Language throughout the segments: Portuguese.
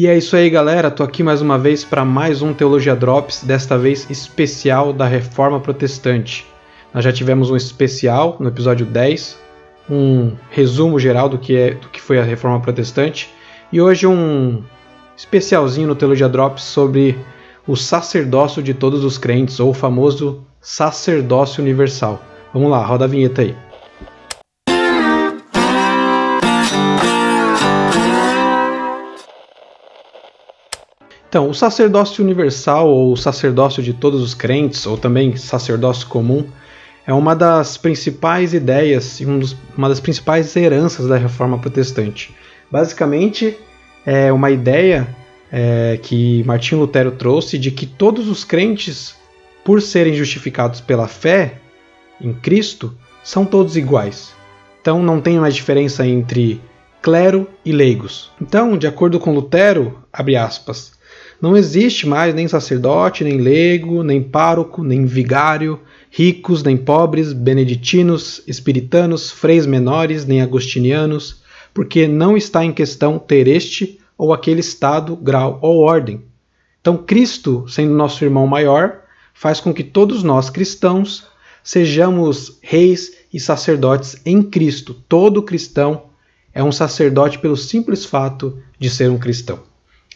E é isso aí, galera. Tô aqui mais uma vez para mais um Teologia Drops, desta vez especial da Reforma Protestante. Nós já tivemos um especial no episódio 10, um resumo geral do que, é, do que foi a Reforma Protestante, e hoje um especialzinho no Teologia Drops sobre o sacerdócio de todos os crentes, ou o famoso sacerdócio universal. Vamos lá, roda a vinheta aí. Então, o sacerdócio universal, ou sacerdócio de todos os crentes, ou também sacerdócio comum, é uma das principais ideias e uma das principais heranças da reforma protestante. Basicamente, é uma ideia é, que Martinho Lutero trouxe de que todos os crentes, por serem justificados pela fé em Cristo, são todos iguais. Então não tem mais diferença entre clero e leigos. Então, de acordo com Lutero, abre aspas, não existe mais nem sacerdote, nem leigo, nem pároco, nem vigário, ricos, nem pobres, beneditinos, espiritanos, freis menores, nem agostinianos, porque não está em questão ter este ou aquele estado, grau ou ordem. Então, Cristo, sendo nosso irmão maior, faz com que todos nós cristãos sejamos reis e sacerdotes em Cristo. Todo cristão é um sacerdote pelo simples fato de ser um cristão.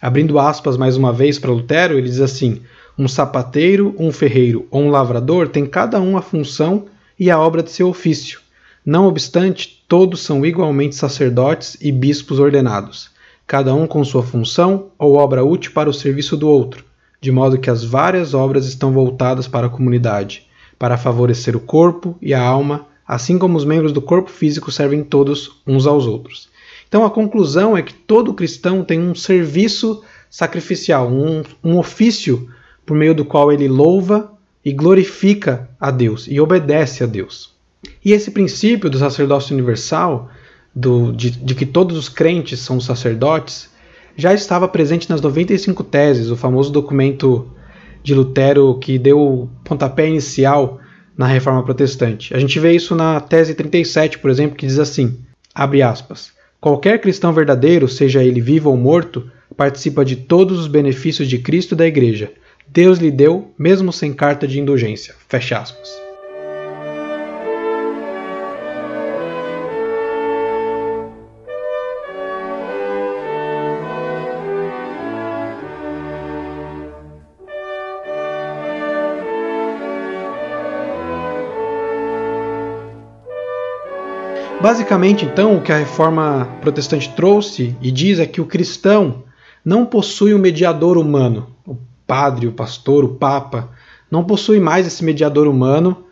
Abrindo aspas mais uma vez para Lutero, ele diz assim: um sapateiro, um ferreiro ou um lavrador tem cada um a função e a obra de seu ofício. Não obstante, todos são igualmente sacerdotes e bispos ordenados, cada um com sua função ou obra útil para o serviço do outro, de modo que as várias obras estão voltadas para a comunidade, para favorecer o corpo e a alma, assim como os membros do corpo físico servem todos uns aos outros. Então a conclusão é que todo cristão tem um serviço sacrificial, um, um ofício por meio do qual ele louva e glorifica a Deus e obedece a Deus. E esse princípio do sacerdócio universal, do, de, de que todos os crentes são sacerdotes, já estava presente nas 95 Teses, o famoso documento de Lutero que deu o pontapé inicial na reforma protestante. A gente vê isso na tese 37, por exemplo, que diz assim: abre aspas. Qualquer cristão verdadeiro, seja ele vivo ou morto, participa de todos os benefícios de Cristo e da Igreja. Deus lhe deu, mesmo sem carta de indulgência. Fecha aspas. Basicamente, então, o que a reforma protestante trouxe e diz é que o cristão não possui um mediador humano, o padre, o pastor, o papa, não possui mais esse mediador humano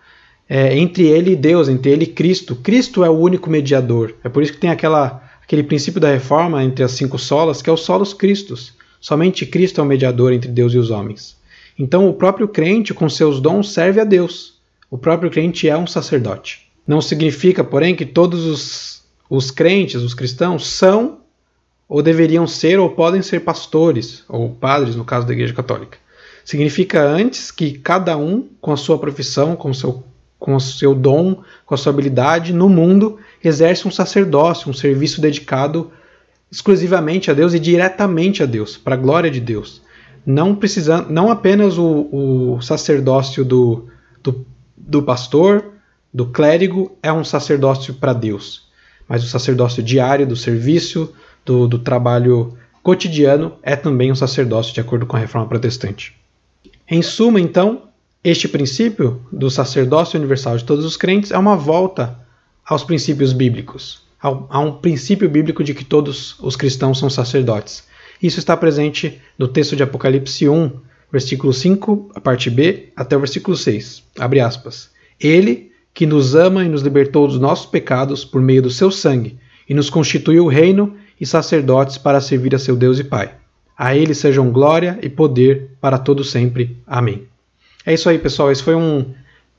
é, entre ele e Deus, entre ele e Cristo. Cristo é o único mediador. É por isso que tem aquela, aquele princípio da reforma entre as cinco solas, que é o solos Christus. Somente Cristo é o mediador entre Deus e os homens. Então, o próprio crente, com seus dons, serve a Deus. O próprio crente é um sacerdote. Não significa, porém, que todos os, os crentes, os cristãos, são ou deveriam ser ou podem ser pastores ou padres, no caso da Igreja Católica. Significa antes que cada um, com a sua profissão, com o seu, com o seu dom, com a sua habilidade no mundo, exerce um sacerdócio, um serviço dedicado exclusivamente a Deus e diretamente a Deus, para a glória de Deus. Não, precisando, não apenas o, o sacerdócio do, do, do pastor, do clérigo é um sacerdócio para Deus, mas o sacerdócio diário do serviço, do, do trabalho cotidiano, é também um sacerdócio de acordo com a reforma protestante. Em suma, então, este princípio do sacerdócio universal de todos os crentes é uma volta aos princípios bíblicos, a um princípio bíblico de que todos os cristãos são sacerdotes. Isso está presente no texto de Apocalipse 1, versículo 5, a parte B, até o versículo 6. Abre aspas. Ele, que nos ama e nos libertou dos nossos pecados por meio do seu sangue, e nos constituiu reino e sacerdotes para servir a seu Deus e Pai. A ele sejam glória e poder para todo sempre. Amém. É isso aí, pessoal. Esse foi um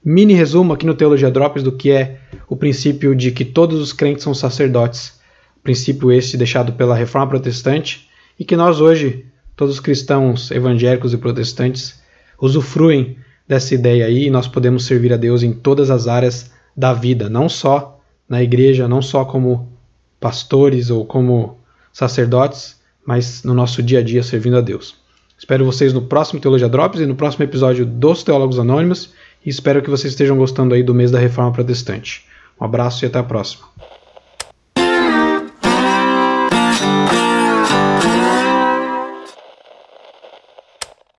mini resumo aqui no Teologia Drops do que é o princípio de que todos os crentes são sacerdotes. Princípio este deixado pela Reforma Protestante e que nós hoje, todos os cristãos evangélicos e protestantes, usufruem dessa ideia aí, nós podemos servir a Deus em todas as áreas da vida, não só na igreja, não só como pastores ou como sacerdotes, mas no nosso dia a dia servindo a Deus. Espero vocês no próximo Teologia Drops e no próximo episódio dos Teólogos Anônimos e espero que vocês estejam gostando aí do mês da Reforma Protestante. Um abraço e até a próxima.